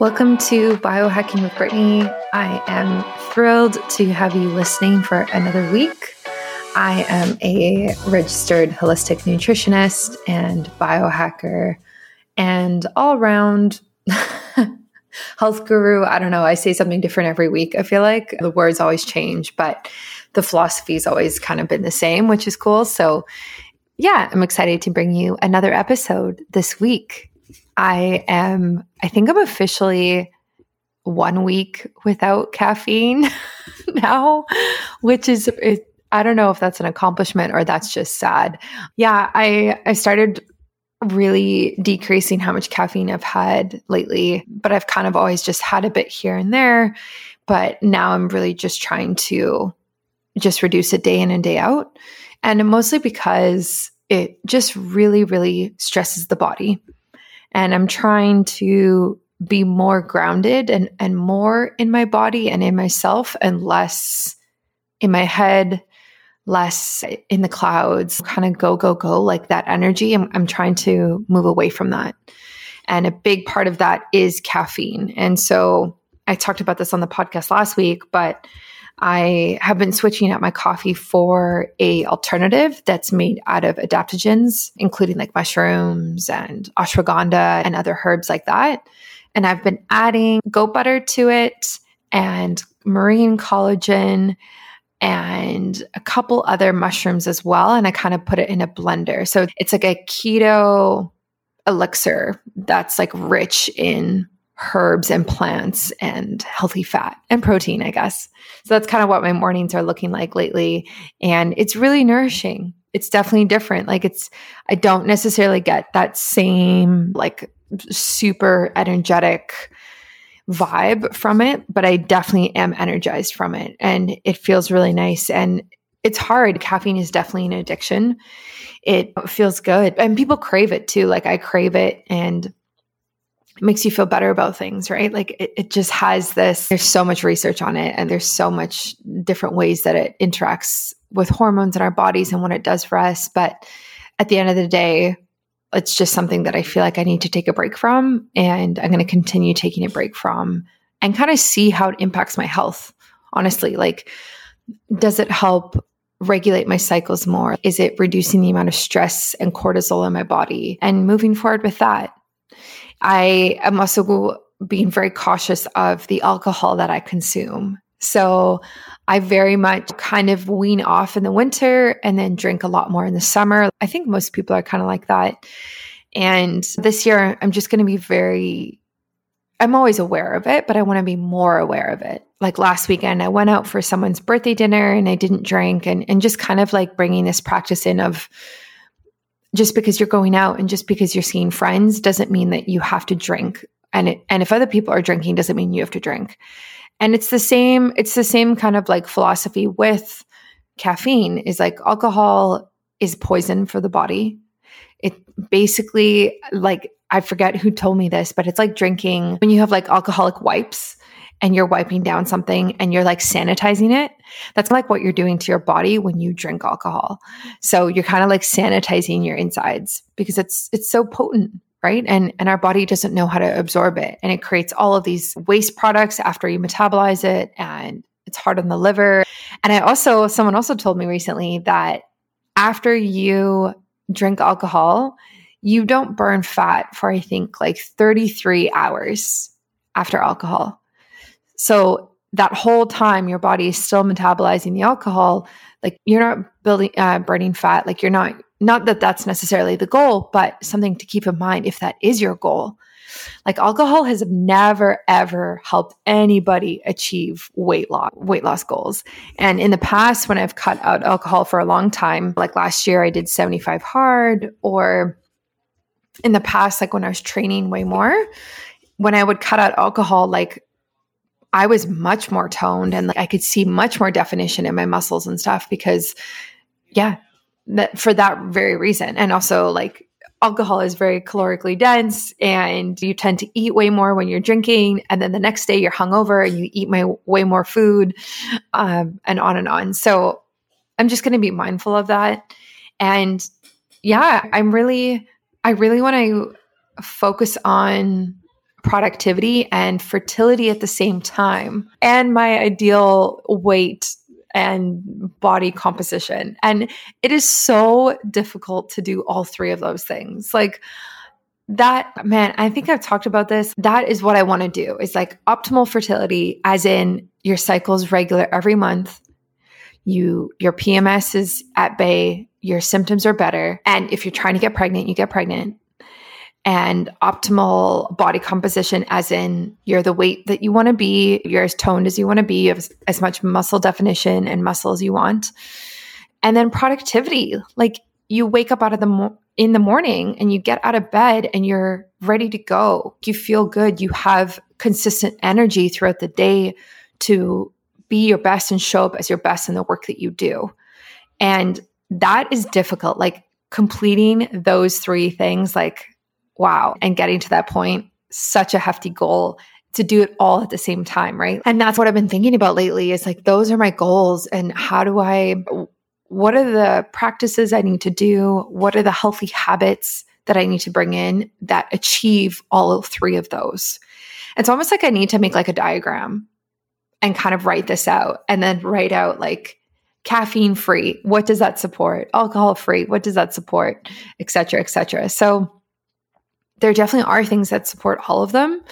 Welcome to Biohacking with Brittany. I am thrilled to have you listening for another week. I am a registered holistic nutritionist and biohacker and all around health guru. I don't know. I say something different every week. I feel like the words always change, but the philosophy's always kind of been the same, which is cool. So, yeah, I'm excited to bring you another episode this week. I am, I think I'm officially one week without caffeine now, which is, it, I don't know if that's an accomplishment or that's just sad. Yeah, I, I started really decreasing how much caffeine I've had lately, but I've kind of always just had a bit here and there. But now I'm really just trying to just reduce it day in and day out. And mostly because it just really, really stresses the body. And I'm trying to be more grounded and, and more in my body and in myself and less in my head, less in the clouds, kind of go, go, go, like that energy. I'm, I'm trying to move away from that. And a big part of that is caffeine. And so I talked about this on the podcast last week, but I have been switching out my coffee for a alternative that's made out of adaptogens, including like mushrooms and ashwagandha and other herbs like that. And I've been adding goat butter to it and marine collagen and a couple other mushrooms as well. And I kind of put it in a blender. So it's like a keto elixir that's like rich in herbs and plants and healthy fat and protein, I guess. So that's kind of what my mornings are looking like lately. And it's really nourishing. It's definitely different. Like it's, I don't necessarily get that same like super energetic vibe from it, but I definitely am energized from it. And it feels really nice. And it's hard. Caffeine is definitely an addiction. It feels good. And people crave it too. Like I crave it. And makes you feel better about things, right? Like it, it just has this, there's so much research on it and there's so much different ways that it interacts with hormones in our bodies and what it does for us. But at the end of the day, it's just something that I feel like I need to take a break from. And I'm going to continue taking a break from and kind of see how it impacts my health. Honestly, like, does it help regulate my cycles more? Is it reducing the amount of stress and cortisol in my body? And moving forward with that. I am also being very cautious of the alcohol that I consume. So I very much kind of wean off in the winter and then drink a lot more in the summer. I think most people are kind of like that. And this year, I'm just going to be very, I'm always aware of it, but I want to be more aware of it. Like last weekend, I went out for someone's birthday dinner and I didn't drink, and, and just kind of like bringing this practice in of, just because you're going out and just because you're seeing friends doesn't mean that you have to drink. And it, and if other people are drinking doesn't mean you have to drink. And it's the same it's the same kind of like philosophy with caffeine is like alcohol is poison for the body. It basically like I forget who told me this, but it's like drinking when you have like alcoholic wipes and you're wiping down something and you're like sanitizing it. That's like what you're doing to your body when you drink alcohol. So you're kind of like sanitizing your insides because it's it's so potent, right? And and our body doesn't know how to absorb it and it creates all of these waste products after you metabolize it and it's hard on the liver. And I also someone also told me recently that after you drink alcohol, you don't burn fat for I think like 33 hours after alcohol. So that whole time, your body is still metabolizing the alcohol. Like you're not building, uh, burning fat. Like you're not, not that that's necessarily the goal, but something to keep in mind if that is your goal. Like alcohol has never ever helped anybody achieve weight loss weight loss goals. And in the past when I've cut out alcohol for a long time, like last year I did 75 hard or in the past like when I was training way more, when I would cut out alcohol like I was much more toned and like I could see much more definition in my muscles and stuff because yeah, that for that very reason. And also like alcohol is very calorically dense and you tend to eat way more when you're drinking. And then the next day you're hungover and you eat my, way more food um, and on and on. So i'm just going to be mindful of that. And yeah i'm really i really want to focus on productivity and fertility at the same time, and my ideal weight and body composition. And it is so difficult to do all three of those things. Like, that man i think i've talked about this that is what i want to do is like optimal fertility as in your cycle's regular every month you your pms is at bay your symptoms are better and if you're trying to get pregnant you get pregnant and optimal body composition as in you're the weight that you want to be you're as toned as you want to be you have as much muscle definition and muscle as you want and then productivity like you wake up out of the mo- in the morning and you get out of bed and you're ready to go. You feel good. You have consistent energy throughout the day to be your best and show up as your best in the work that you do. And that is difficult. Like completing those three things, like, wow, and getting to that point, such a hefty goal to do it all at the same time, right? And that's what I've been thinking about lately is like, those are my goals. And how do I, what are the practices I need to do? What are the healthy habits that I need to bring in that achieve all three of those? It's almost like I need to make like a diagram and kind of write this out and then write out like caffeine free. What does that support? Alcohol free. What does that support? Et cetera, et cetera. So there definitely are things that support all of them,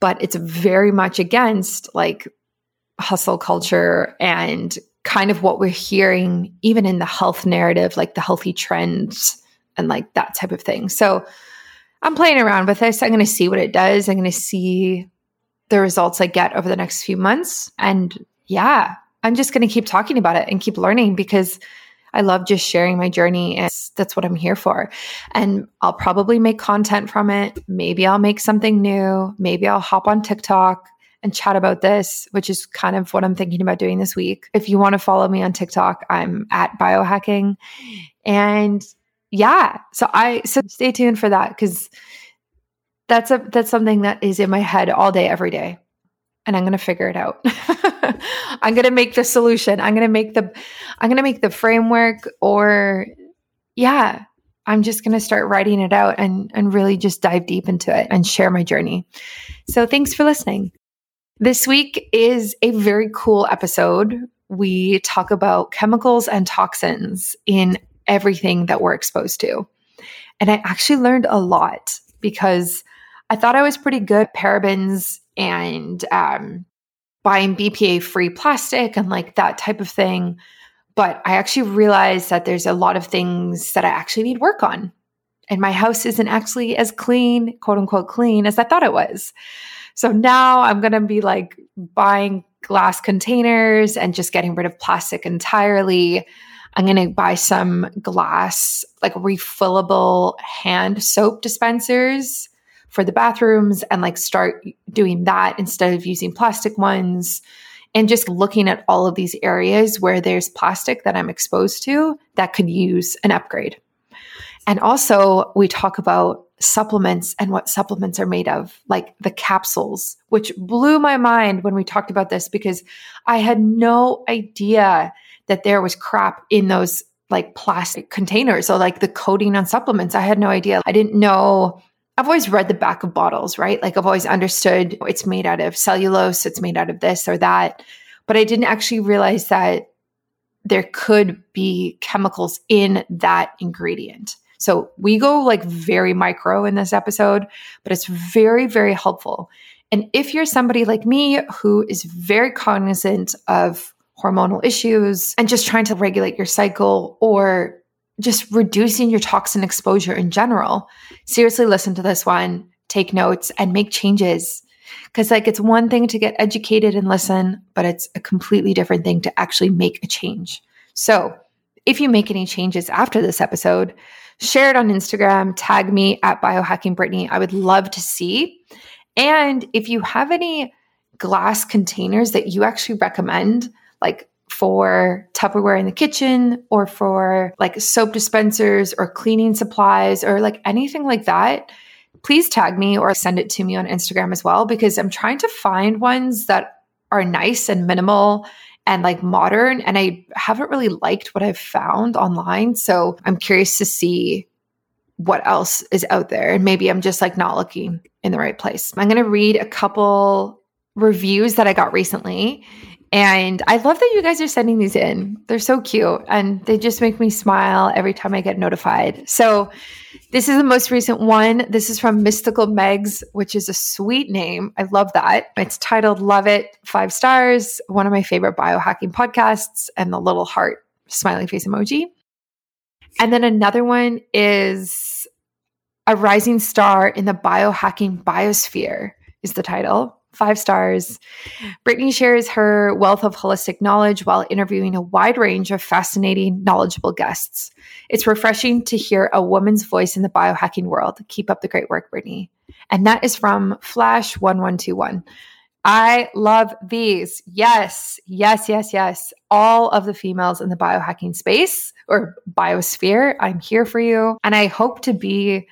but it's very much against like hustle culture and kind of what we're hearing even in the health narrative like the healthy trends and like that type of thing. So i'm playing around with this. I'm going to see what it does. I'm going to see the results i get over the next few months. And yeah i'm just going to keep talking about it and keep learning because i love just sharing my journey that's what i'm here for and i'll probably make content from it maybe i'll make something new maybe i'll hop on tiktok and chat about this, which is kind of what I'm thinking about doing this week. If you want to follow me on TikTok, I'm at biohacking. And yeah, so I so stay tuned for that because that's a that's something that is in my head all day, every day. And I'm gonna figure it out. I'm gonna make the solution. I'm gonna make the I'm gonna make the framework or yeah, I'm just going to start writing it out and, and really just dive deep into it and share my journey. So thanks for listening. This week is a very cool episode. We talk about chemicals and toxins in everything that we're exposed to. And I actually learned a lot because I thought I was pretty good parabens and um, buying BPA free plastic and like that type of thing. But I actually realized that there's a lot of things that I actually need work on. And my house isn't actually as clean, quote unquote, clean as I thought it was. So now I'm going to be like buying glass containers and just getting rid of plastic entirely. I'm going to buy some glass, like refillable hand soap dispensers for the bathrooms and like start doing that instead of using plastic ones. And just looking at all of these areas where there's plastic that I'm exposed to that could use an upgrade. And also, we talk about supplements and what supplements are made of, like the capsules, which blew my mind when we talked about this because I had no idea that there was crap in those like plastic containers. So, like the coating on supplements, I had no idea. I didn't know. I've always read the back of bottles, right? Like I've always understood it's made out of cellulose, it's made out of this or that. But I didn't actually realize that there could be chemicals in that ingredient. So we go like very micro in this episode, but it's very, very helpful. And if you're somebody like me who is very cognizant of hormonal issues and just trying to regulate your cycle or just reducing your toxin exposure in general, seriously listen to this one, take notes, and make changes. Because, like, it's one thing to get educated and listen, but it's a completely different thing to actually make a change. So, if you make any changes after this episode, share it on Instagram, tag me at biohacking Brittany. I would love to see. And if you have any glass containers that you actually recommend, like for Tupperware in the kitchen or for like soap dispensers or cleaning supplies or like anything like that, please tag me or send it to me on Instagram as well because I'm trying to find ones that are nice and minimal and like modern. And I haven't really liked what I've found online. So I'm curious to see what else is out there. And maybe I'm just like not looking in the right place. I'm going to read a couple reviews that I got recently. And I love that you guys are sending these in. They're so cute and they just make me smile every time I get notified. So, this is the most recent one. This is from Mystical Megs, which is a sweet name. I love that. It's titled Love It, five stars, one of my favorite biohacking podcasts, and the little heart smiley face emoji. And then another one is A Rising Star in the Biohacking Biosphere, is the title five stars. Brittany shares her wealth of holistic knowledge while interviewing a wide range of fascinating, knowledgeable guests. It's refreshing to hear a woman's voice in the biohacking world. Keep up the great work, Brittany. And that is from Flash1121. I love these. Yes, yes, yes, yes. All of the females in the biohacking space or biosphere, I'm here for you. And I hope to be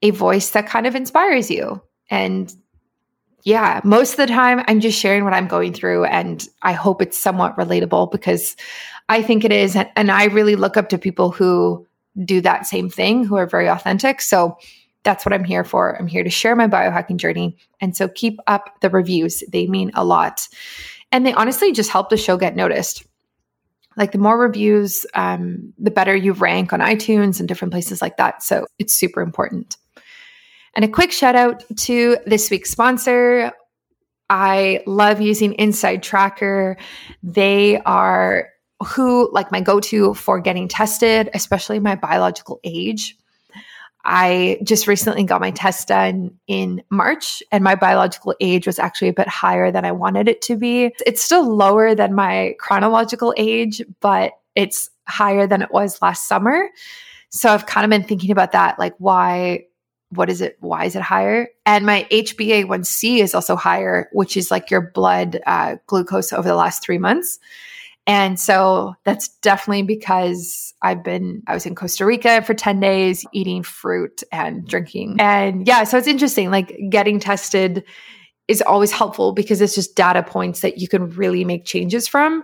a voice that kind of inspires you and yeah, most of the time I'm just sharing what I'm going through and I hope it's somewhat relatable because I think it is. And I really look up to people who do that same thing, who are very authentic. So that's what I'm here for. I'm here to share my biohacking journey. And so keep up the reviews, they mean a lot. And they honestly just help the show get noticed. Like the more reviews, um, the better you rank on iTunes and different places like that. So it's super important. And a quick shout out to this week's sponsor. I love using Inside Tracker. They are who, like, my go to for getting tested, especially my biological age. I just recently got my test done in March, and my biological age was actually a bit higher than I wanted it to be. It's still lower than my chronological age, but it's higher than it was last summer. So I've kind of been thinking about that, like, why what is it? Why is it higher? And my HbA1c is also higher, which is like your blood uh, glucose over the last three months. And so that's definitely because I've been, I was in Costa Rica for 10 days eating fruit and drinking. And yeah, so it's interesting. Like getting tested is always helpful because it's just data points that you can really make changes from.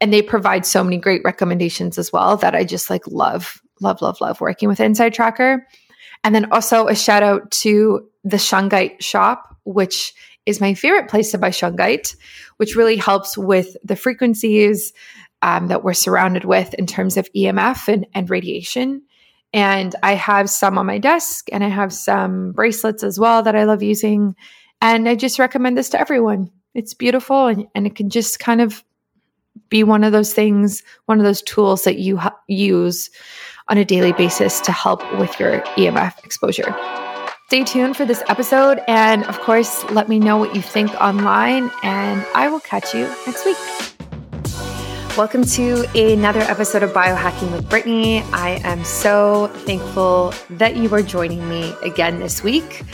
And they provide so many great recommendations as well that I just like love, love, love, love working with Inside Tracker. And then also a shout out to the Shungite shop, which is my favorite place to buy Shungite, which really helps with the frequencies um, that we're surrounded with in terms of EMF and, and radiation. And I have some on my desk and I have some bracelets as well that I love using. And I just recommend this to everyone. It's beautiful and, and it can just kind of be one of those things, one of those tools that you ha- use on a daily basis to help with your EMF exposure. Stay tuned for this episode. And of course, let me know what you think online, and I will catch you next week. Welcome to another episode of Biohacking with Brittany. I am so thankful that you are joining me again this week.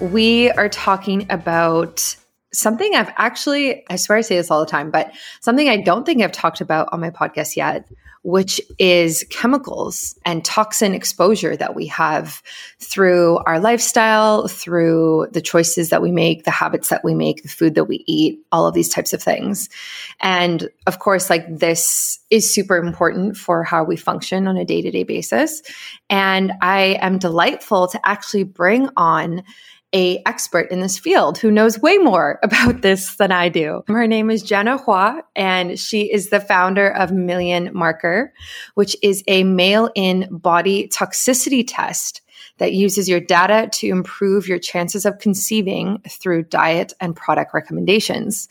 We are talking about something I've actually, I swear I say this all the time, but something I don't think I've talked about on my podcast yet, which is chemicals and toxin exposure that we have through our lifestyle, through the choices that we make, the habits that we make, the food that we eat, all of these types of things. And of course, like this is super important for how we function on a day to day basis. And I am delightful to actually bring on a expert in this field who knows way more about this than I do. Her name is Jenna Hua, and she is the founder of Million Marker, which is a mail-in body toxicity test that uses your data to improve your chances of conceiving through diet and product recommendations.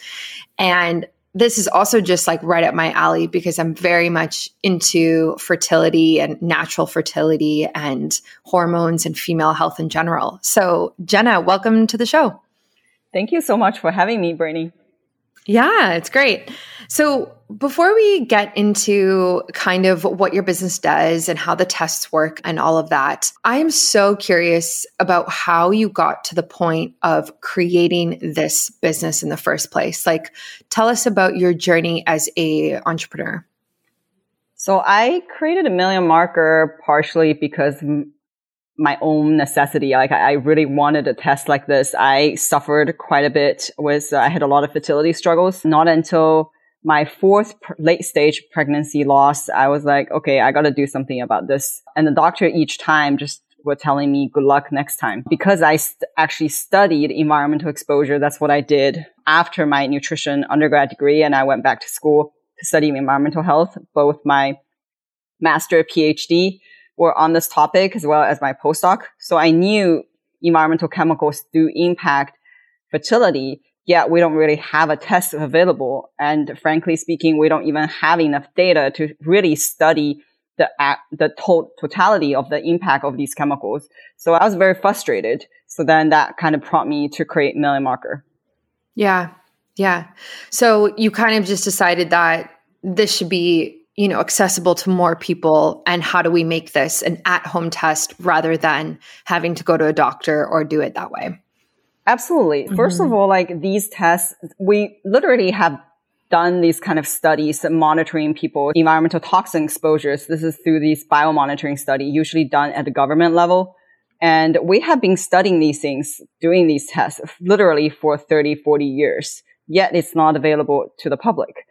And this is also just like right up my alley because I'm very much into fertility and natural fertility and hormones and female health in general. So, Jenna, welcome to the show. Thank you so much for having me, Brittany. Yeah, it's great. So, before we get into kind of what your business does and how the tests work and all of that, I am so curious about how you got to the point of creating this business in the first place. Like, tell us about your journey as a entrepreneur. So, I created a million marker partially because my own necessity. Like I really wanted a test like this. I suffered quite a bit with, uh, I had a lot of fertility struggles. Not until my fourth pr- late stage pregnancy loss, I was like, okay, I got to do something about this. And the doctor each time just were telling me good luck next time because I st- actually studied environmental exposure. That's what I did after my nutrition undergrad degree. And I went back to school to study environmental health. Both my master PhD were on this topic as well as my postdoc. So I knew environmental chemicals do impact fertility, yet we don't really have a test available. And frankly speaking, we don't even have enough data to really study the the to- totality of the impact of these chemicals. So I was very frustrated. So then that kind of prompted me to create Million Marker. Yeah, yeah. So you kind of just decided that this should be you know accessible to more people and how do we make this an at-home test rather than having to go to a doctor or do it that way absolutely mm-hmm. first of all like these tests we literally have done these kind of studies monitoring people environmental toxin exposures. This is through these biomonitoring study, usually done at the government level. And we have been studying these things, doing these tests literally for 30, 40 years, yet it's not available to the public.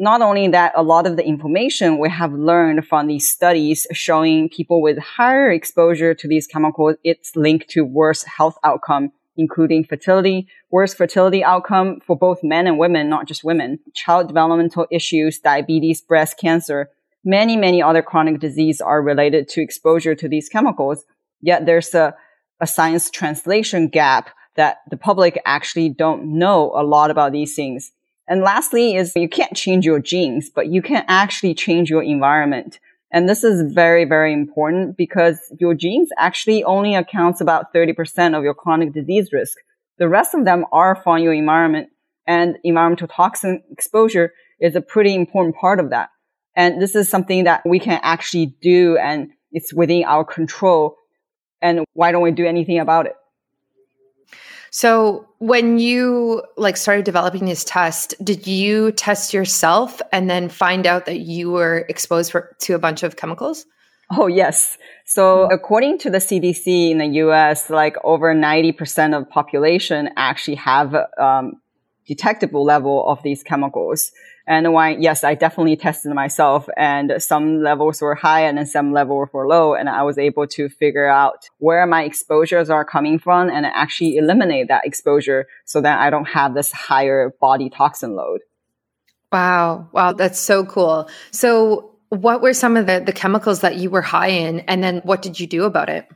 Not only that, a lot of the information we have learned from these studies showing people with higher exposure to these chemicals, it's linked to worse health outcome including fertility, worse fertility outcome for both men and women, not just women, child developmental issues, diabetes, breast cancer, many, many other chronic diseases are related to exposure to these chemicals. Yet there's a, a science translation gap that the public actually don't know a lot about these things. And lastly is you can't change your genes, but you can actually change your environment. And this is very, very important because your genes actually only accounts about 30% of your chronic disease risk. The rest of them are from your environment and environmental toxin exposure is a pretty important part of that. And this is something that we can actually do and it's within our control. And why don't we do anything about it? So when you like started developing this test, did you test yourself and then find out that you were exposed for, to a bunch of chemicals? Oh, yes. So according to the CDC in the US, like over 90% of population actually have um, detectable level of these chemicals. And when, yes, I definitely tested myself and some levels were high and then some levels were low. And I was able to figure out where my exposures are coming from and actually eliminate that exposure so that I don't have this higher body toxin load. Wow. Wow. That's so cool. So what were some of the, the chemicals that you were high in? And then what did you do about it?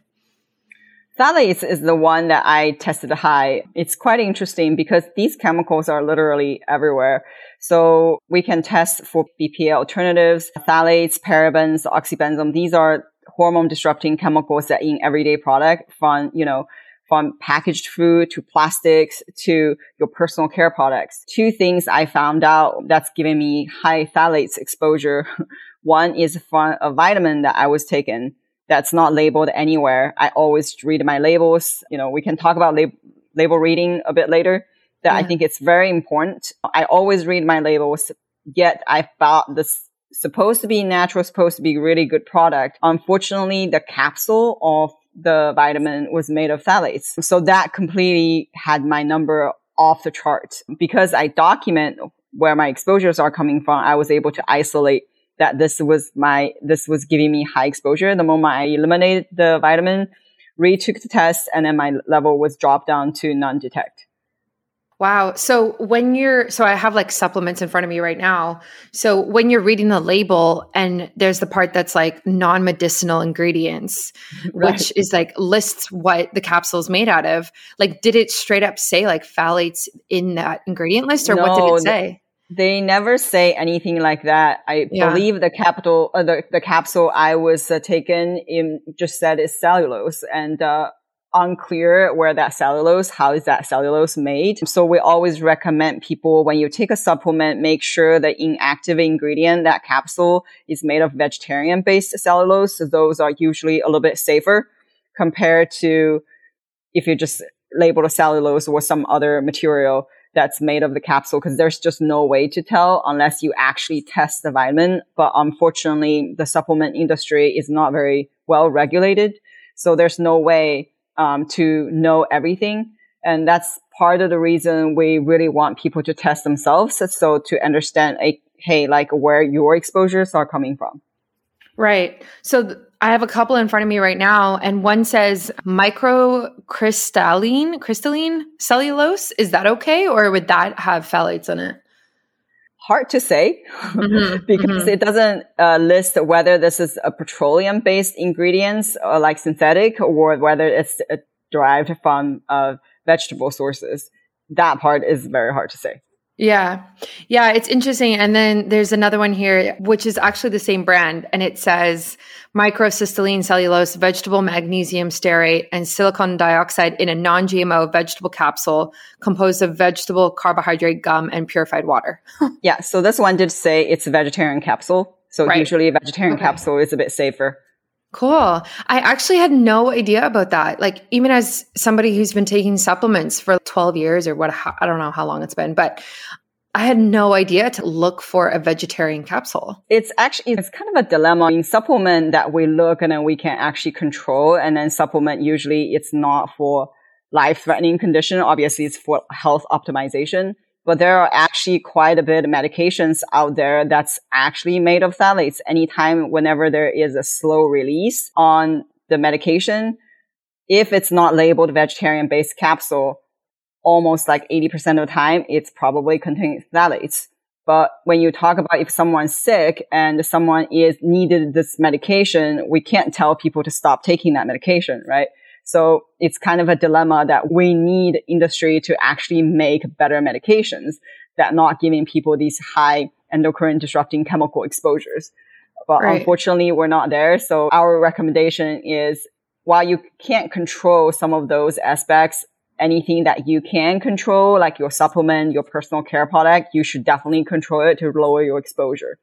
Phthalates is the one that I tested high. It's quite interesting because these chemicals are literally everywhere. So we can test for BPA alternatives, phthalates, parabens, oxybenzone. These are hormone disrupting chemicals that in everyday product from, you know, from packaged food to plastics to your personal care products. Two things I found out that's giving me high phthalates exposure. One is from a vitamin that I was taking that's not labeled anywhere. I always read my labels. You know, we can talk about lab- label reading a bit later. That yeah. I think it's very important. I always read my labels. Yet I thought this supposed to be natural, supposed to be really good product. Unfortunately, the capsule of the vitamin was made of phthalates. So that completely had my number off the chart because I document where my exposures are coming from. I was able to isolate that this was my, this was giving me high exposure. The moment I eliminated the vitamin, retook the test, and then my level was dropped down to non-detect. Wow. So when you're, so I have like supplements in front of me right now. So when you're reading the label and there's the part that's like non medicinal ingredients, right. which is like lists what the capsule is made out of, like did it straight up say like phthalates in that ingredient list or no, what did it say? They never say anything like that. I yeah. believe the capital, uh, the, the capsule I was uh, taken in just said is cellulose and, uh, unclear where that cellulose, how is that cellulose made? So we always recommend people when you take a supplement, make sure the inactive ingredient, that capsule is made of vegetarian based cellulose. So those are usually a little bit safer compared to if you just label a cellulose or some other material that's made of the capsule because there's just no way to tell unless you actually test the vitamin. But unfortunately, the supplement industry is not very well regulated. So there's no way um, to know everything. And that's part of the reason we really want people to test themselves. So to understand, hey, like where your exposures are coming from. Right. So th- I have a couple in front of me right now, and one says microcrystalline crystalline cellulose. Is that okay, or would that have phthalates in it? Hard to say mm-hmm, because mm-hmm. it doesn't uh, list whether this is a petroleum based ingredients or like synthetic or whether it's uh, derived from uh, vegetable sources. That part is very hard to say. Yeah. Yeah, it's interesting. And then there's another one here, which is actually the same brand. And it says microcrystalline cellulose, vegetable magnesium stearate, and silicon dioxide in a non GMO vegetable capsule composed of vegetable carbohydrate gum and purified water. yeah. So this one did say it's a vegetarian capsule. So right. usually a vegetarian okay. capsule is a bit safer. Cool. I actually had no idea about that. Like, even as somebody who's been taking supplements for 12 years or what, I don't know how long it's been, but I had no idea to look for a vegetarian capsule. It's actually, it's kind of a dilemma in supplement that we look and then we can actually control. And then supplement, usually it's not for life threatening condition. Obviously, it's for health optimization but there are actually quite a bit of medications out there that's actually made of phthalates. Anytime, whenever there is a slow release on the medication, if it's not labeled vegetarian based capsule, almost like 80% of the time, it's probably containing phthalates. But when you talk about if someone's sick and someone is needed this medication, we can't tell people to stop taking that medication, right? So it's kind of a dilemma that we need industry to actually make better medications that not giving people these high endocrine disrupting chemical exposures. But right. unfortunately, we're not there. So our recommendation is while you can't control some of those aspects, anything that you can control, like your supplement, your personal care product, you should definitely control it to lower your exposure.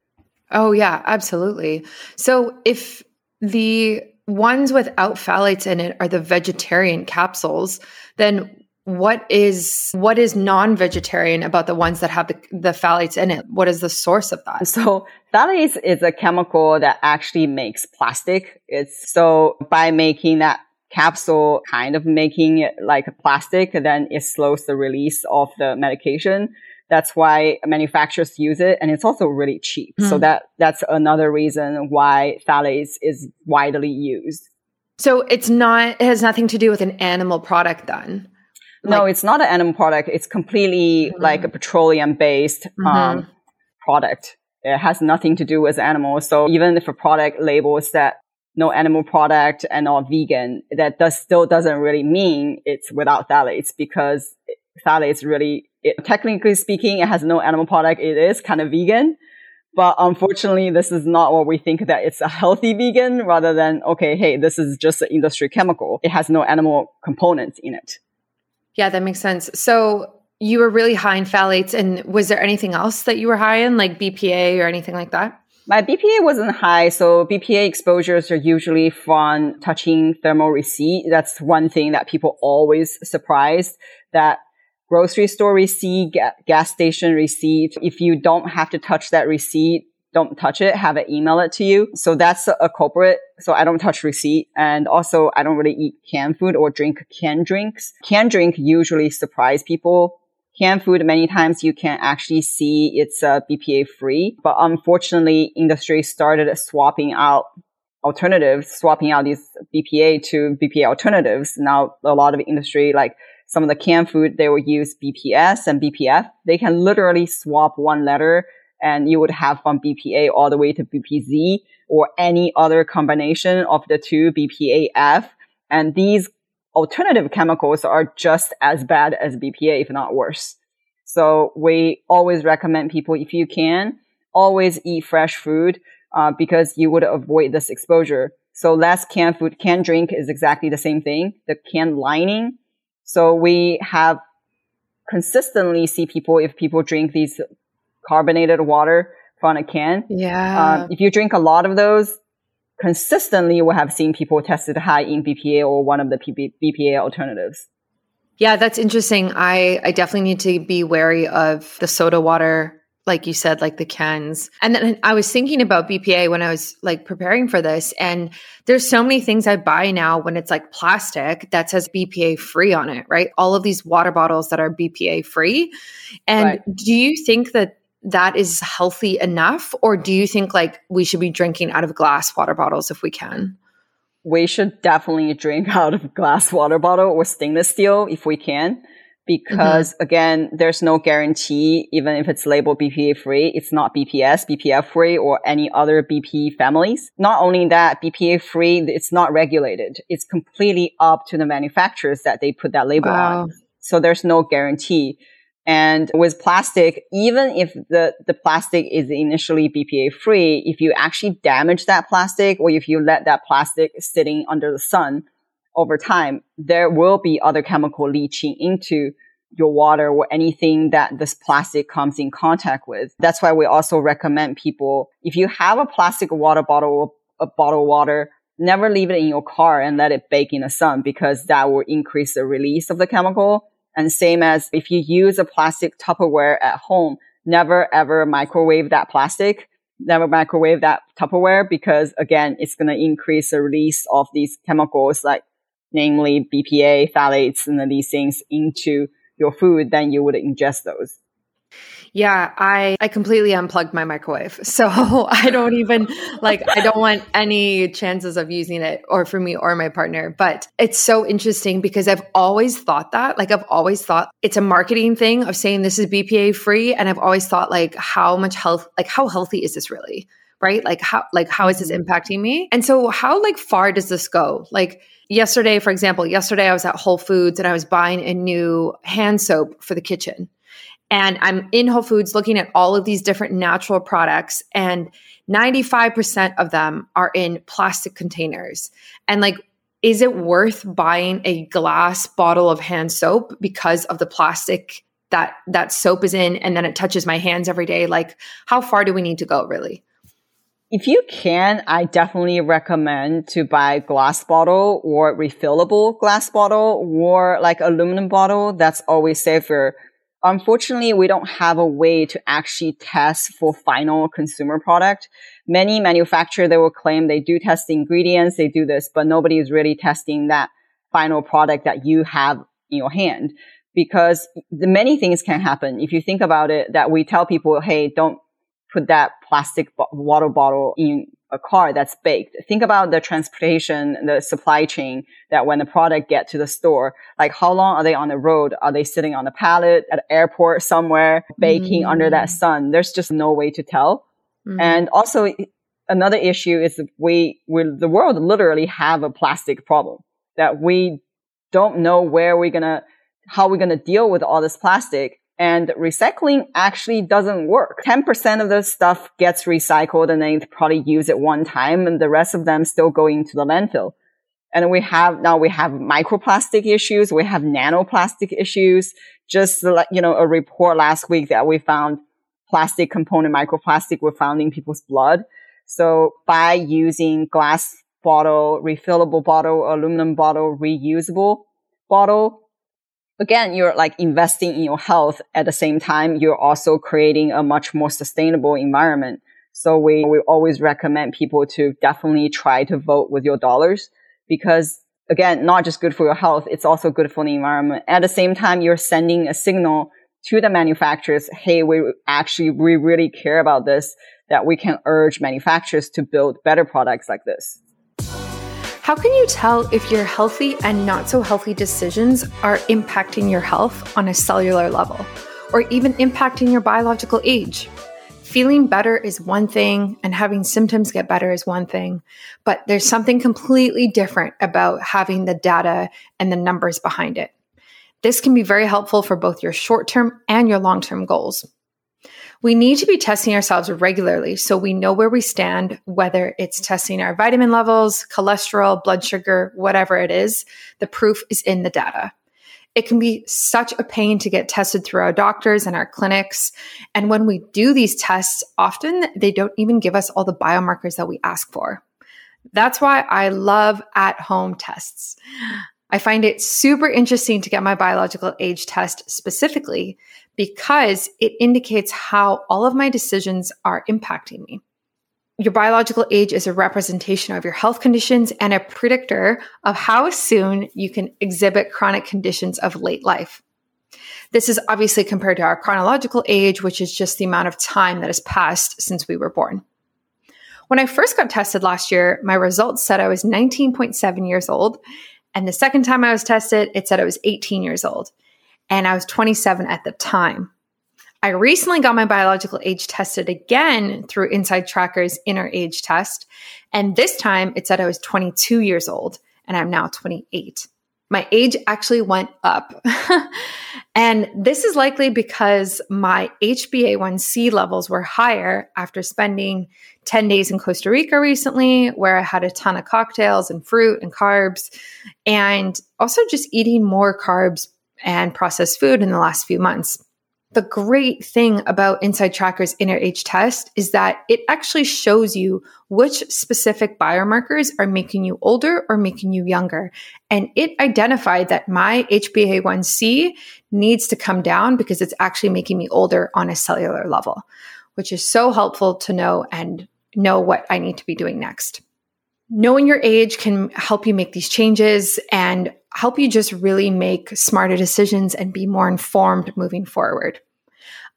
Oh, yeah, absolutely. So if the ones without phthalates in it are the vegetarian capsules, then what is what is non-vegetarian about the ones that have the, the phthalates in it? What is the source of that? So phthalates is a chemical that actually makes plastic. It's so by making that capsule kind of making it like plastic, then it slows the release of the medication. That's why manufacturers use it. And it's also really cheap. Mm. So hmm. that, that's another reason why phthalates is widely used. So it's not, it has nothing to do with an animal product then? No, it's not an animal product. It's completely mm-hmm. like a petroleum based mm-hmm. um, product. It has nothing to do with animals. So even if a product labels that no animal product and all vegan, that does still doesn't really mean it's without phthalates because phthalates really it, technically speaking, it has no animal product. It is kind of vegan. But unfortunately, this is not what we think that it's a healthy vegan rather than, okay, hey, this is just an industry chemical. It has no animal components in it. Yeah, that makes sense. So you were really high in phthalates. And was there anything else that you were high in, like BPA or anything like that? My BPA wasn't high, so BPA exposures are usually from touching thermal receipt. That's one thing that people always surprised that grocery store receipt, ga- gas station receipt. If you don't have to touch that receipt, don't touch it, have it email it to you. So that's a culprit. So I don't touch receipt. And also I don't really eat canned food or drink canned drinks. Canned drink usually surprise people. Canned food, many times you can actually see it's uh, BPA free. But unfortunately, industry started swapping out alternatives, swapping out these BPA to BPA alternatives. Now a lot of industry like some of the canned food, they will use BPS and BPF. They can literally swap one letter and you would have from BPA all the way to BPZ or any other combination of the two BPAF. And these alternative chemicals are just as bad as BPA, if not worse. So we always recommend people, if you can, always eat fresh food uh, because you would avoid this exposure. So less canned food, canned drink is exactly the same thing. The canned lining so we have consistently see people if people drink these carbonated water from a can. Yeah. Um, if you drink a lot of those, consistently we have seen people tested high in BPA or one of the BPA alternatives. Yeah, that's interesting. I, I definitely need to be wary of the soda water like you said, like the cans. And then I was thinking about BPA when I was like preparing for this. And there's so many things I buy now when it's like plastic that says BPA free on it, right? All of these water bottles that are BPA free. And right. do you think that that is healthy enough? Or do you think like we should be drinking out of glass water bottles if we can? we should definitely drink out of glass water bottle or stainless steel if we can. Because mm-hmm. again, there's no guarantee, even if it's labeled BPA free, it's not BPS, BPF free, or any other BP families. Not only that, BPA free, it's not regulated. It's completely up to the manufacturers that they put that label wow. on. So there's no guarantee. And with plastic, even if the, the plastic is initially BPA free, if you actually damage that plastic or if you let that plastic sitting under the sun over time, there will be other chemical leaching into your water or anything that this plastic comes in contact with. That's why we also recommend people, if you have a plastic water bottle a bottle of water, never leave it in your car and let it bake in the sun because that will increase the release of the chemical and same as if you use a plastic Tupperware at home, never ever microwave that plastic. Never microwave that Tupperware because again, it's going to increase the release of these chemicals like namely BPA, phthalates, and these things into your food, then you would ingest those. Yeah, I I completely unplugged my microwave. So I don't even like I don't want any chances of using it or for me or my partner. But it's so interesting because I've always thought that. Like I've always thought it's a marketing thing of saying this is BPA free and I've always thought like how much health like how healthy is this really? Right? Like how like how is this mm-hmm. impacting me? And so how like far does this go? Like yesterday for example, yesterday I was at Whole Foods and I was buying a new hand soap for the kitchen and I'm in Whole Foods looking at all of these different natural products, and 95% of them are in plastic containers. And like, is it worth buying a glass bottle of hand soap because of the plastic that that soap is in and then it touches my hands every day? Like, how far do we need to go, really? If you can, I definitely recommend to buy glass bottle or refillable glass bottle or like aluminum bottle. That's always safer Unfortunately, we don't have a way to actually test for final consumer product. Many manufacturers, they will claim they do test the ingredients, they do this, but nobody is really testing that final product that you have in your hand because the many things can happen. If you think about it, that we tell people, Hey, don't put that plastic water bottle in a car that's baked. Think about the transportation, the supply chain that when the product get to the store, like how long are they on the road? Are they sitting on a pallet at an airport somewhere baking mm. under that mm. sun? There's just no way to tell. Mm. And also another issue is we, we, the world literally have a plastic problem that we don't know where we're going to, how we're going to deal with all this plastic and recycling actually doesn't work. 10% of the stuff gets recycled and then probably use it one time and the rest of them still go into the landfill. And we have, now we have microplastic issues. We have nanoplastic issues. Just, you know, a report last week that we found plastic component microplastic were found in people's blood. So by using glass bottle, refillable bottle, aluminum bottle, reusable bottle, again, you're like investing in your health at the same time. You're also creating a much more sustainable environment. So we, we always recommend people to definitely try to vote with your dollars because again, not just good for your health, it's also good for the environment. At the same time, you're sending a signal to the manufacturers, hey, we actually, we really care about this, that we can urge manufacturers to build better products like this. How can you tell if your healthy and not so healthy decisions are impacting your health on a cellular level or even impacting your biological age? Feeling better is one thing and having symptoms get better is one thing, but there's something completely different about having the data and the numbers behind it. This can be very helpful for both your short term and your long term goals. We need to be testing ourselves regularly so we know where we stand, whether it's testing our vitamin levels, cholesterol, blood sugar, whatever it is. The proof is in the data. It can be such a pain to get tested through our doctors and our clinics. And when we do these tests, often they don't even give us all the biomarkers that we ask for. That's why I love at home tests. I find it super interesting to get my biological age test specifically because it indicates how all of my decisions are impacting me. Your biological age is a representation of your health conditions and a predictor of how soon you can exhibit chronic conditions of late life. This is obviously compared to our chronological age, which is just the amount of time that has passed since we were born. When I first got tested last year, my results said I was 19.7 years old. And the second time I was tested, it said I was 18 years old. And I was 27 at the time. I recently got my biological age tested again through Inside Tracker's inner age test. And this time it said I was 22 years old and I'm now 28. My age actually went up. and this is likely because my HbA1c levels were higher after spending 10 days in Costa Rica recently, where I had a ton of cocktails and fruit and carbs, and also just eating more carbs and processed food in the last few months. The great thing about InsideTracker's inner age test is that it actually shows you which specific biomarkers are making you older or making you younger. And it identified that my HbA1c needs to come down because it's actually making me older on a cellular level, which is so helpful to know and know what I need to be doing next. Knowing your age can help you make these changes and help you just really make smarter decisions and be more informed moving forward.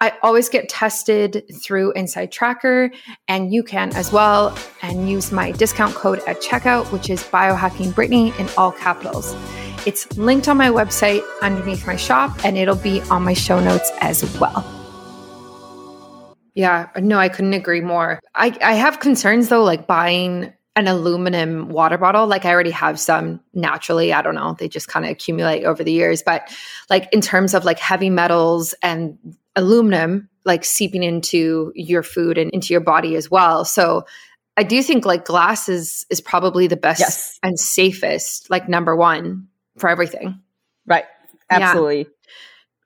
I always get tested through InsideTracker, and you can as well, and use my discount code at checkout, which is biohacking Brittany in all capitals. It's linked on my website underneath my shop, and it'll be on my show notes as well. Yeah, no, I couldn't agree more. I, I have concerns though, like buying an aluminum water bottle. Like I already have some naturally. I don't know. They just kind of accumulate over the years. But like in terms of like heavy metals and aluminum, like seeping into your food and into your body as well. So I do think like glass is is probably the best yes. and safest, like number one for everything. Right. Absolutely. Yeah.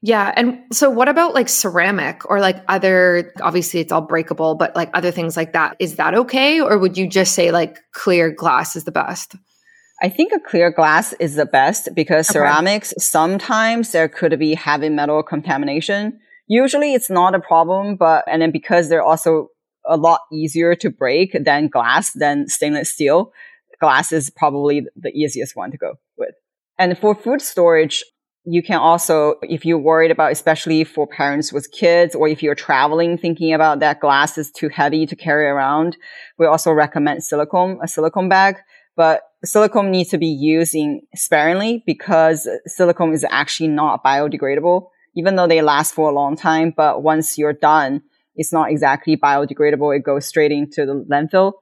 Yeah. And so what about like ceramic or like other, obviously it's all breakable, but like other things like that? Is that okay? Or would you just say like clear glass is the best? I think a clear glass is the best because okay. ceramics, sometimes there could be heavy metal contamination. Usually it's not a problem, but, and then because they're also a lot easier to break than glass, than stainless steel, glass is probably the easiest one to go with. And for food storage, you can also, if you're worried about, especially for parents with kids, or if you're traveling, thinking about that glass is too heavy to carry around, we also recommend silicone, a silicone bag. But silicone needs to be used in sparingly because silicone is actually not biodegradable, even though they last for a long time. But once you're done, it's not exactly biodegradable. It goes straight into the landfill.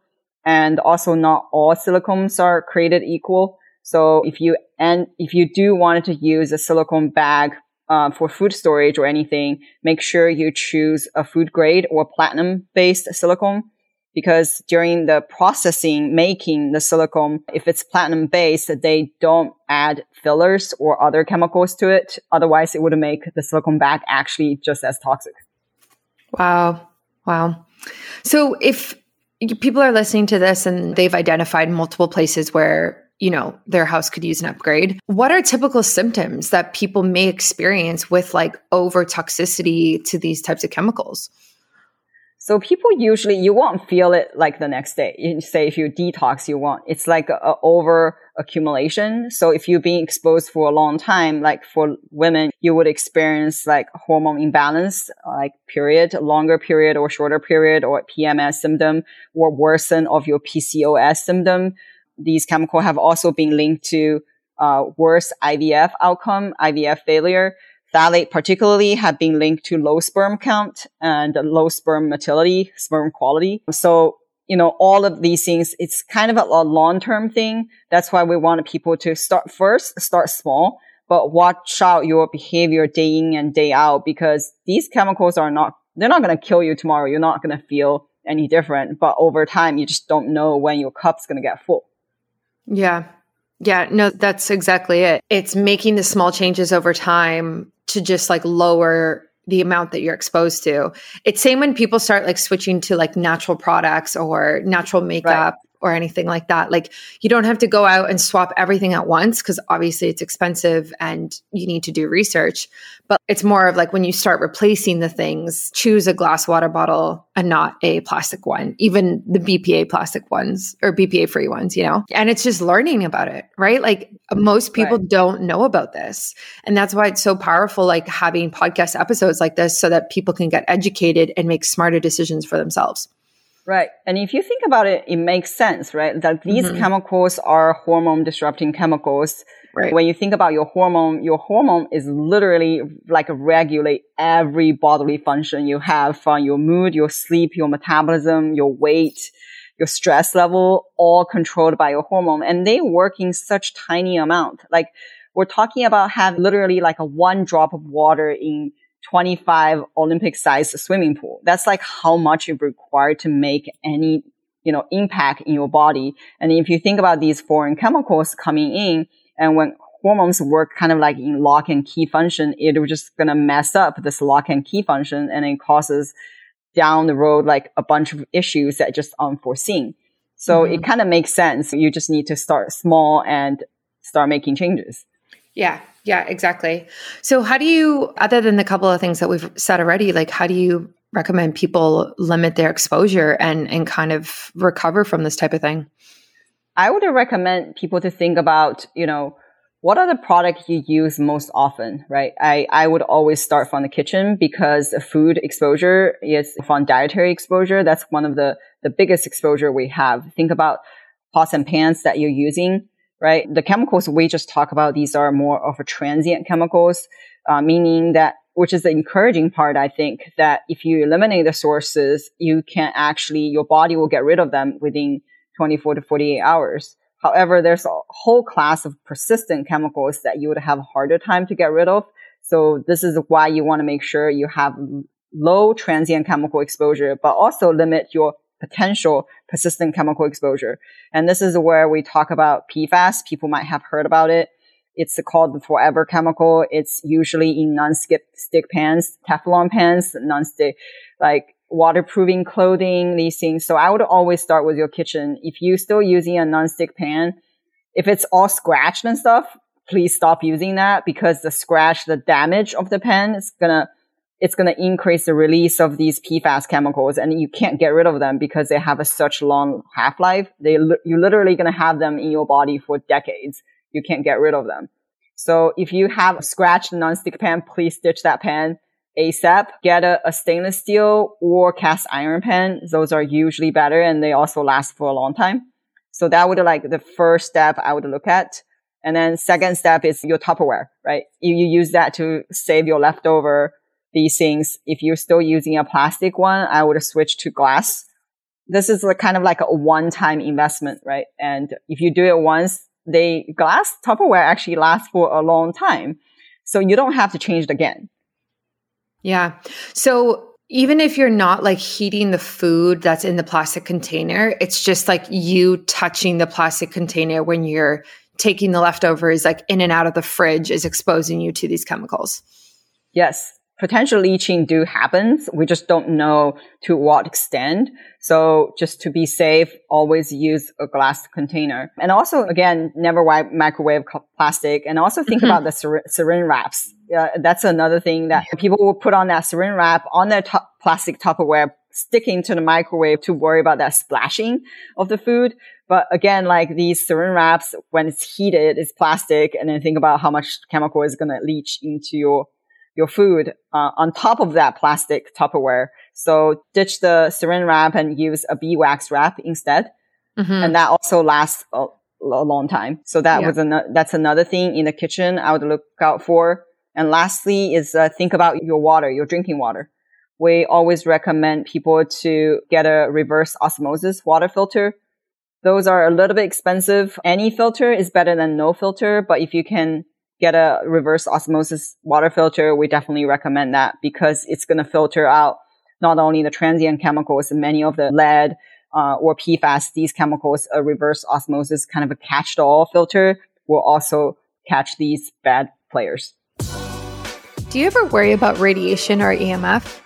And also not all silicones are created equal. So if you and if you do want to use a silicone bag uh, for food storage or anything, make sure you choose a food grade or platinum based silicone because during the processing, making the silicone, if it's platinum based, they don't add fillers or other chemicals to it. Otherwise, it would make the silicone bag actually just as toxic. Wow. Wow. So if people are listening to this and they've identified multiple places where you know, their house could use an upgrade. What are typical symptoms that people may experience with like over toxicity to these types of chemicals? So people usually, you won't feel it like the next day. You say if you detox, you won't. It's like a, over accumulation. So if you've been exposed for a long time, like for women, you would experience like hormone imbalance, like period, longer period or shorter period or PMS symptom or worsen of your PCOS symptom these chemicals have also been linked to uh, worse IVF outcome, IVF failure. Phthalate particularly have been linked to low sperm count and low sperm motility, sperm quality. So, you know, all of these things, it's kind of a, a long-term thing. That's why we want people to start first, start small, but watch out your behavior day in and day out because these chemicals are not, they're not going to kill you tomorrow. You're not going to feel any different, but over time, you just don't know when your cup's going to get full. Yeah. Yeah. No, that's exactly it. It's making the small changes over time to just like lower the amount that you're exposed to. It's same when people start like switching to like natural products or natural makeup. Right or anything like that. Like you don't have to go out and swap everything at once because obviously it's expensive and you need to do research. But it's more of like when you start replacing the things, choose a glass water bottle and not a plastic one, even the BPA plastic ones or BPA free ones, you know? And it's just learning about it, right? Like most people right. don't know about this. And that's why it's so powerful, like having podcast episodes like this so that people can get educated and make smarter decisions for themselves. Right. And if you think about it, it makes sense, right? That these mm-hmm. chemicals are hormone disrupting chemicals. Right. When you think about your hormone, your hormone is literally like regulate every bodily function you have from your mood, your sleep, your metabolism, your weight, your stress level, all controlled by your hormone. And they work in such tiny amount. Like we're talking about have literally like a one drop of water in 25 Olympic sized swimming pool. That's like how much you require to make any, you know, impact in your body. And if you think about these foreign chemicals coming in and when hormones work kind of like in lock and key function, it was just going to mess up this lock and key function and it causes down the road like a bunch of issues that just unforeseen. So mm-hmm. it kind of makes sense. You just need to start small and start making changes. Yeah, yeah, exactly. So, how do you, other than the couple of things that we've said already, like how do you recommend people limit their exposure and and kind of recover from this type of thing? I would recommend people to think about, you know, what are the products you use most often, right? I, I would always start from the kitchen because food exposure is from dietary exposure. That's one of the, the biggest exposure we have. Think about pots and pans that you're using right? The chemicals we just talk about, these are more of a transient chemicals, uh, meaning that, which is the encouraging part, I think, that if you eliminate the sources, you can actually, your body will get rid of them within 24 to 48 hours. However, there's a whole class of persistent chemicals that you would have a harder time to get rid of. So this is why you want to make sure you have low transient chemical exposure, but also limit your potential persistent chemical exposure. And this is where we talk about PFAS. People might have heard about it. It's called the forever chemical. It's usually in non-stick stick pans, Teflon pans, non-stick, like waterproofing clothing, these things. So I would always start with your kitchen. If you're still using a non-stick pan, if it's all scratched and stuff, please stop using that because the scratch, the damage of the pan is gonna it's going to increase the release of these PFAS chemicals and you can't get rid of them because they have a such long half-life. They, you're literally going to have them in your body for decades. You can't get rid of them. So if you have a scratched non-stick pan, please stitch that pan ASAP. Get a, a stainless steel or cast iron pan. Those are usually better and they also last for a long time. So that would like the first step I would look at. And then second step is your Tupperware, right? You, you use that to save your leftover these things. If you're still using a plastic one, I would switch to glass. This is like kind of like a one-time investment, right? And if you do it once, they glass Tupperware actually lasts for a long time. So you don't have to change it again. Yeah. So even if you're not like heating the food that's in the plastic container, it's just like you touching the plastic container when you're taking the leftovers like in and out of the fridge is exposing you to these chemicals. Yes potential leaching do happens. We just don't know to what extent. So just to be safe, always use a glass container. And also, again, never wipe microwave plastic. And also think mm-hmm. about the saran wraps. Uh, that's another thing that people will put on that saran wrap on their plastic Tupperware, sticking to the microwave to worry about that splashing of the food. But again, like these saran wraps, when it's heated, it's plastic. And then think about how much chemical is going to leach into your your food uh, on top of that plastic Tupperware. So ditch the saran wrap and use a beeswax wrap instead. Mm-hmm. And that also lasts a, a long time. So that yeah. was an, that's another thing in the kitchen I would look out for. And lastly is uh, think about your water, your drinking water. We always recommend people to get a reverse osmosis water filter. Those are a little bit expensive. Any filter is better than no filter, but if you can get a reverse osmosis water filter, we definitely recommend that because it's going to filter out not only the transient chemicals, many of the lead uh, or PFAS, these chemicals, a reverse osmosis kind of a catch-all filter will also catch these bad players. Do you ever worry about radiation or EMF?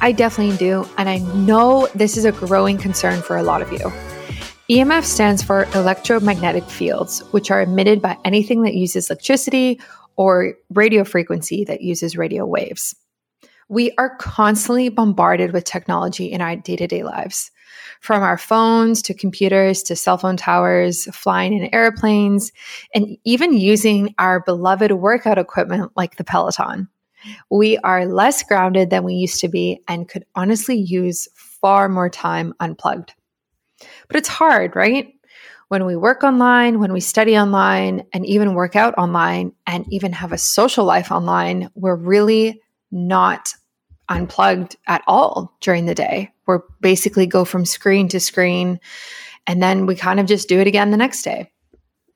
I definitely do. And I know this is a growing concern for a lot of you. EMF stands for electromagnetic fields, which are emitted by anything that uses electricity or radio frequency that uses radio waves. We are constantly bombarded with technology in our day to day lives, from our phones to computers to cell phone towers, flying in airplanes, and even using our beloved workout equipment like the Peloton. We are less grounded than we used to be and could honestly use far more time unplugged. But it's hard, right? When we work online, when we study online, and even work out online, and even have a social life online, we're really not unplugged at all during the day. We're basically go from screen to screen, and then we kind of just do it again the next day.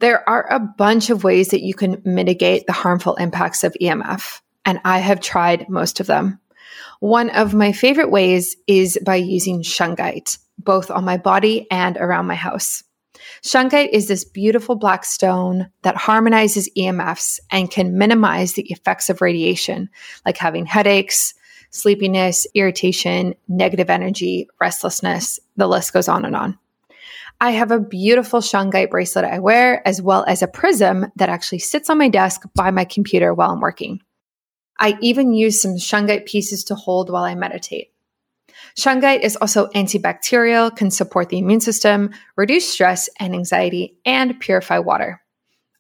There are a bunch of ways that you can mitigate the harmful impacts of EMF, and I have tried most of them. One of my favorite ways is by using shungite, both on my body and around my house. Shungite is this beautiful black stone that harmonizes EMFs and can minimize the effects of radiation, like having headaches, sleepiness, irritation, negative energy, restlessness. The list goes on and on. I have a beautiful shungite bracelet I wear, as well as a prism that actually sits on my desk by my computer while I'm working. I even use some shungite pieces to hold while I meditate. Shungite is also antibacterial, can support the immune system, reduce stress and anxiety, and purify water.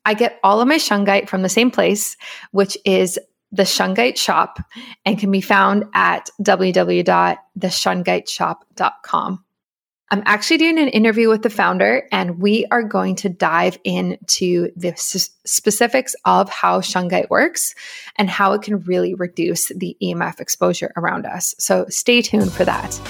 I get all of my shungite from the same place, which is the Shungite Shop, and can be found at www.theshungiteshop.com. I'm actually doing an interview with the founder, and we are going to dive into the s- specifics of how shungite works and how it can really reduce the EMF exposure around us. So stay tuned for that.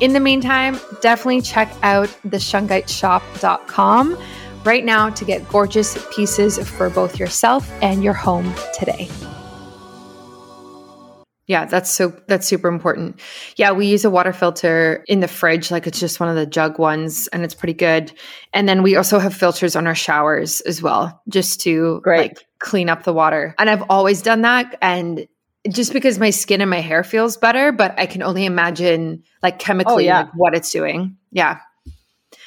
In the meantime, definitely check out the shungiteshop.com right now to get gorgeous pieces for both yourself and your home today. Yeah, that's so that's super important. Yeah, we use a water filter in the fridge like it's just one of the jug ones and it's pretty good. And then we also have filters on our showers as well just to Great. like clean up the water. And I've always done that and just because my skin and my hair feels better, but I can only imagine like chemically oh, yeah. like, what it's doing. Yeah.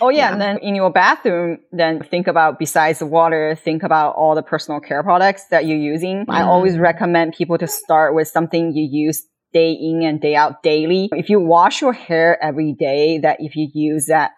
Oh yeah. Yeah. And then in your bathroom, then think about besides the water, think about all the personal care products that you're using. I Mm. always recommend people to start with something you use day in and day out daily. If you wash your hair every day, that if you use that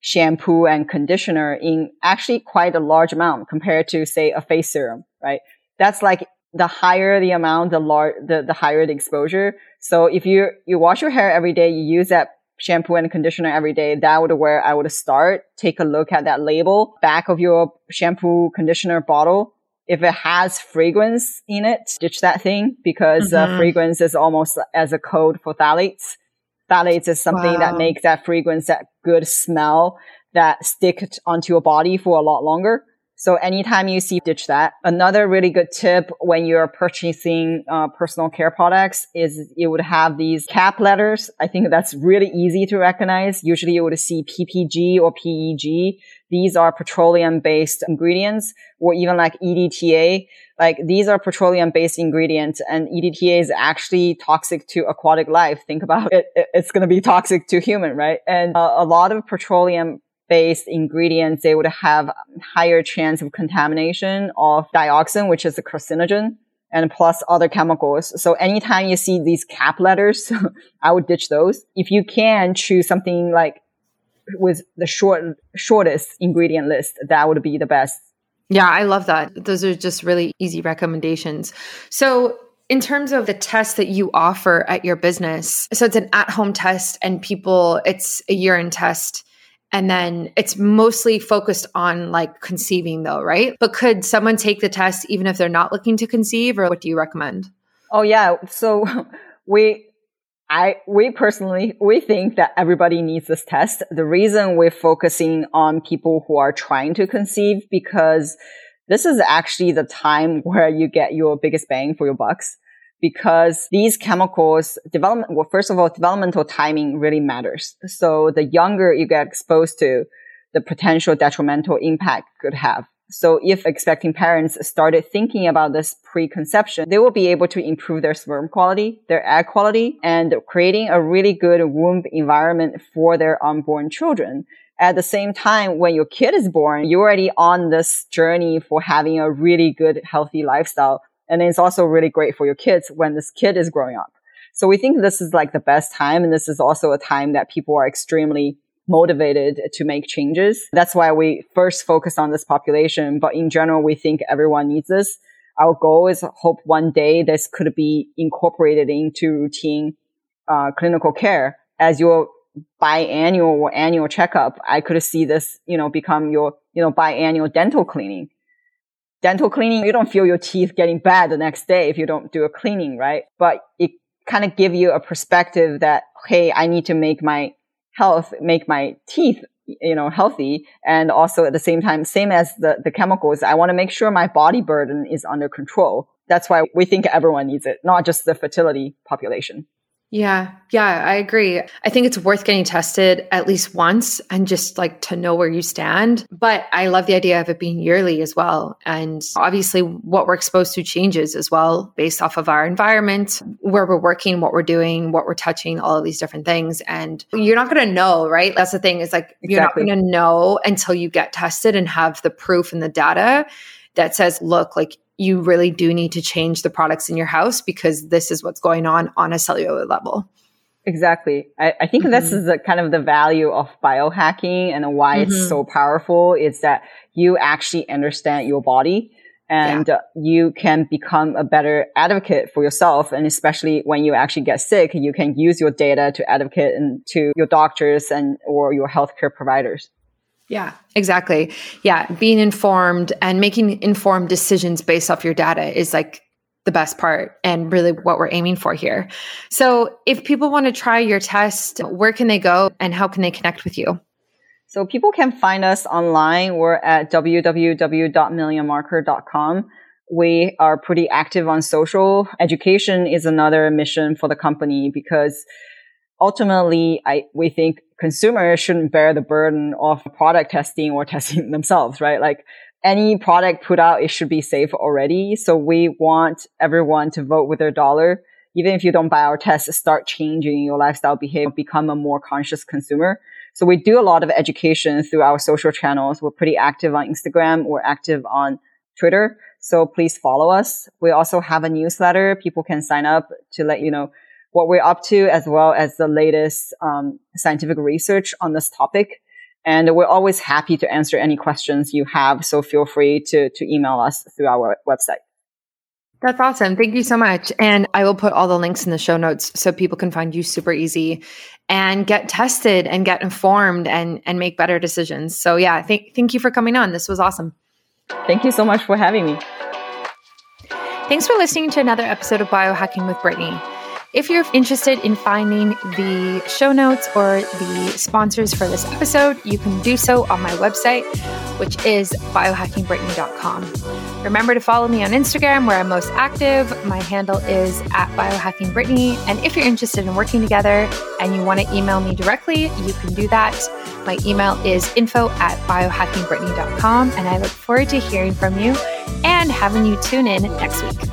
shampoo and conditioner in actually quite a large amount compared to say a face serum, right? That's like the higher the amount, the lar- the, the higher the exposure. So if you, you wash your hair every day, you use that shampoo and conditioner every day, that would where I would start. Take a look at that label, back of your shampoo conditioner bottle. If it has fragrance in it, ditch that thing because uh, Mhm. fragrance is almost as a code for phthalates. Phthalates is something that makes that fragrance, that good smell that stick onto your body for a lot longer. So anytime you see ditch that. Another really good tip when you're purchasing uh, personal care products is you would have these cap letters. I think that's really easy to recognize. Usually you would see PPG or PEG. These are petroleum based ingredients or even like EDTA. Like these are petroleum based ingredients and EDTA is actually toxic to aquatic life. Think about it. it- It's going to be toxic to human, right? And uh, a lot of petroleum based ingredients, they would have higher chance of contamination of dioxin, which is a carcinogen and plus other chemicals. So anytime you see these cap letters, I would ditch those. If you can choose something like with the short, shortest ingredient list, that would be the best. Yeah, I love that. Those are just really easy recommendations. So, in terms of the test that you offer at your business, so it's an at home test, and people, it's a urine test. And then it's mostly focused on like conceiving, though, right? But could someone take the test even if they're not looking to conceive, or what do you recommend? Oh yeah. So we, I, we personally, we think that everybody needs this test. The reason we're focusing on people who are trying to conceive because this is actually the time where you get your biggest bang for your bucks because these chemicals development, well, first of all, developmental timing really matters. So the younger you get exposed to, the potential detrimental impact could have. So if expecting parents started thinking about this preconception, they will be able to improve their sperm quality, their egg quality, and creating a really good womb environment for their unborn children. At the same time, when your kid is born, you're already on this journey for having a really good, healthy lifestyle. And it's also really great for your kids when this kid is growing up. So we think this is like the best time. And this is also a time that people are extremely motivated to make changes. That's why we first focus on this population. But in general, we think everyone needs this. Our goal is hope one day this could be incorporated into routine uh, clinical care as your biannual or annual checkup, I could see this, you know, become your, you know, biannual dental cleaning. Dental cleaning, you don't feel your teeth getting bad the next day if you don't do a cleaning, right? But it kind of give you a perspective that, hey, I need to make my health, make my teeth, you know, healthy. And also at the same time, same as the, the chemicals, I want to make sure my body burden is under control. That's why we think everyone needs it, not just the fertility population. Yeah, yeah, I agree. I think it's worth getting tested at least once and just like to know where you stand. But I love the idea of it being yearly as well. And obviously, what we're exposed to changes as well based off of our environment, where we're working, what we're doing, what we're touching, all of these different things. And you're not going to know, right? That's the thing is like, exactly. you're not going to know until you get tested and have the proof and the data that says, look, like you really do need to change the products in your house because this is what's going on on a cellular level. Exactly. I, I think mm-hmm. this is the kind of the value of biohacking and why mm-hmm. it's so powerful is that you actually understand your body and yeah. you can become a better advocate for yourself. And especially when you actually get sick, you can use your data to advocate and to your doctors and or your healthcare providers. Yeah, exactly. Yeah, being informed and making informed decisions based off your data is like the best part and really what we're aiming for here. So, if people want to try your test, where can they go and how can they connect with you? So, people can find us online. We're at www.millionmarker.com. We are pretty active on social. Education is another mission for the company because ultimately, I, we think consumers shouldn't bear the burden of product testing or testing themselves, right? Like any product put out, it should be safe already. So we want everyone to vote with their dollar. Even if you don't buy our test, start changing your lifestyle behavior, become a more conscious consumer. So we do a lot of education through our social channels. We're pretty active on Instagram. We're active on Twitter. So please follow us. We also have a newsletter. People can sign up to let you know what we're up to as well as the latest um, scientific research on this topic. And we're always happy to answer any questions you have. So feel free to, to email us through our website. That's awesome. Thank you so much. And I will put all the links in the show notes so people can find you super easy and get tested and get informed and, and make better decisions. So yeah, thank, thank you for coming on. This was awesome. Thank you so much for having me. Thanks for listening to another episode of Biohacking with Brittany. If you're interested in finding the show notes or the sponsors for this episode, you can do so on my website, which is biohackingbrittany.com. Remember to follow me on Instagram where I'm most active. My handle is at biohackingbrittany. And if you're interested in working together and you want to email me directly, you can do that. My email is info at biohackingbrittany.com. And I look forward to hearing from you and having you tune in next week.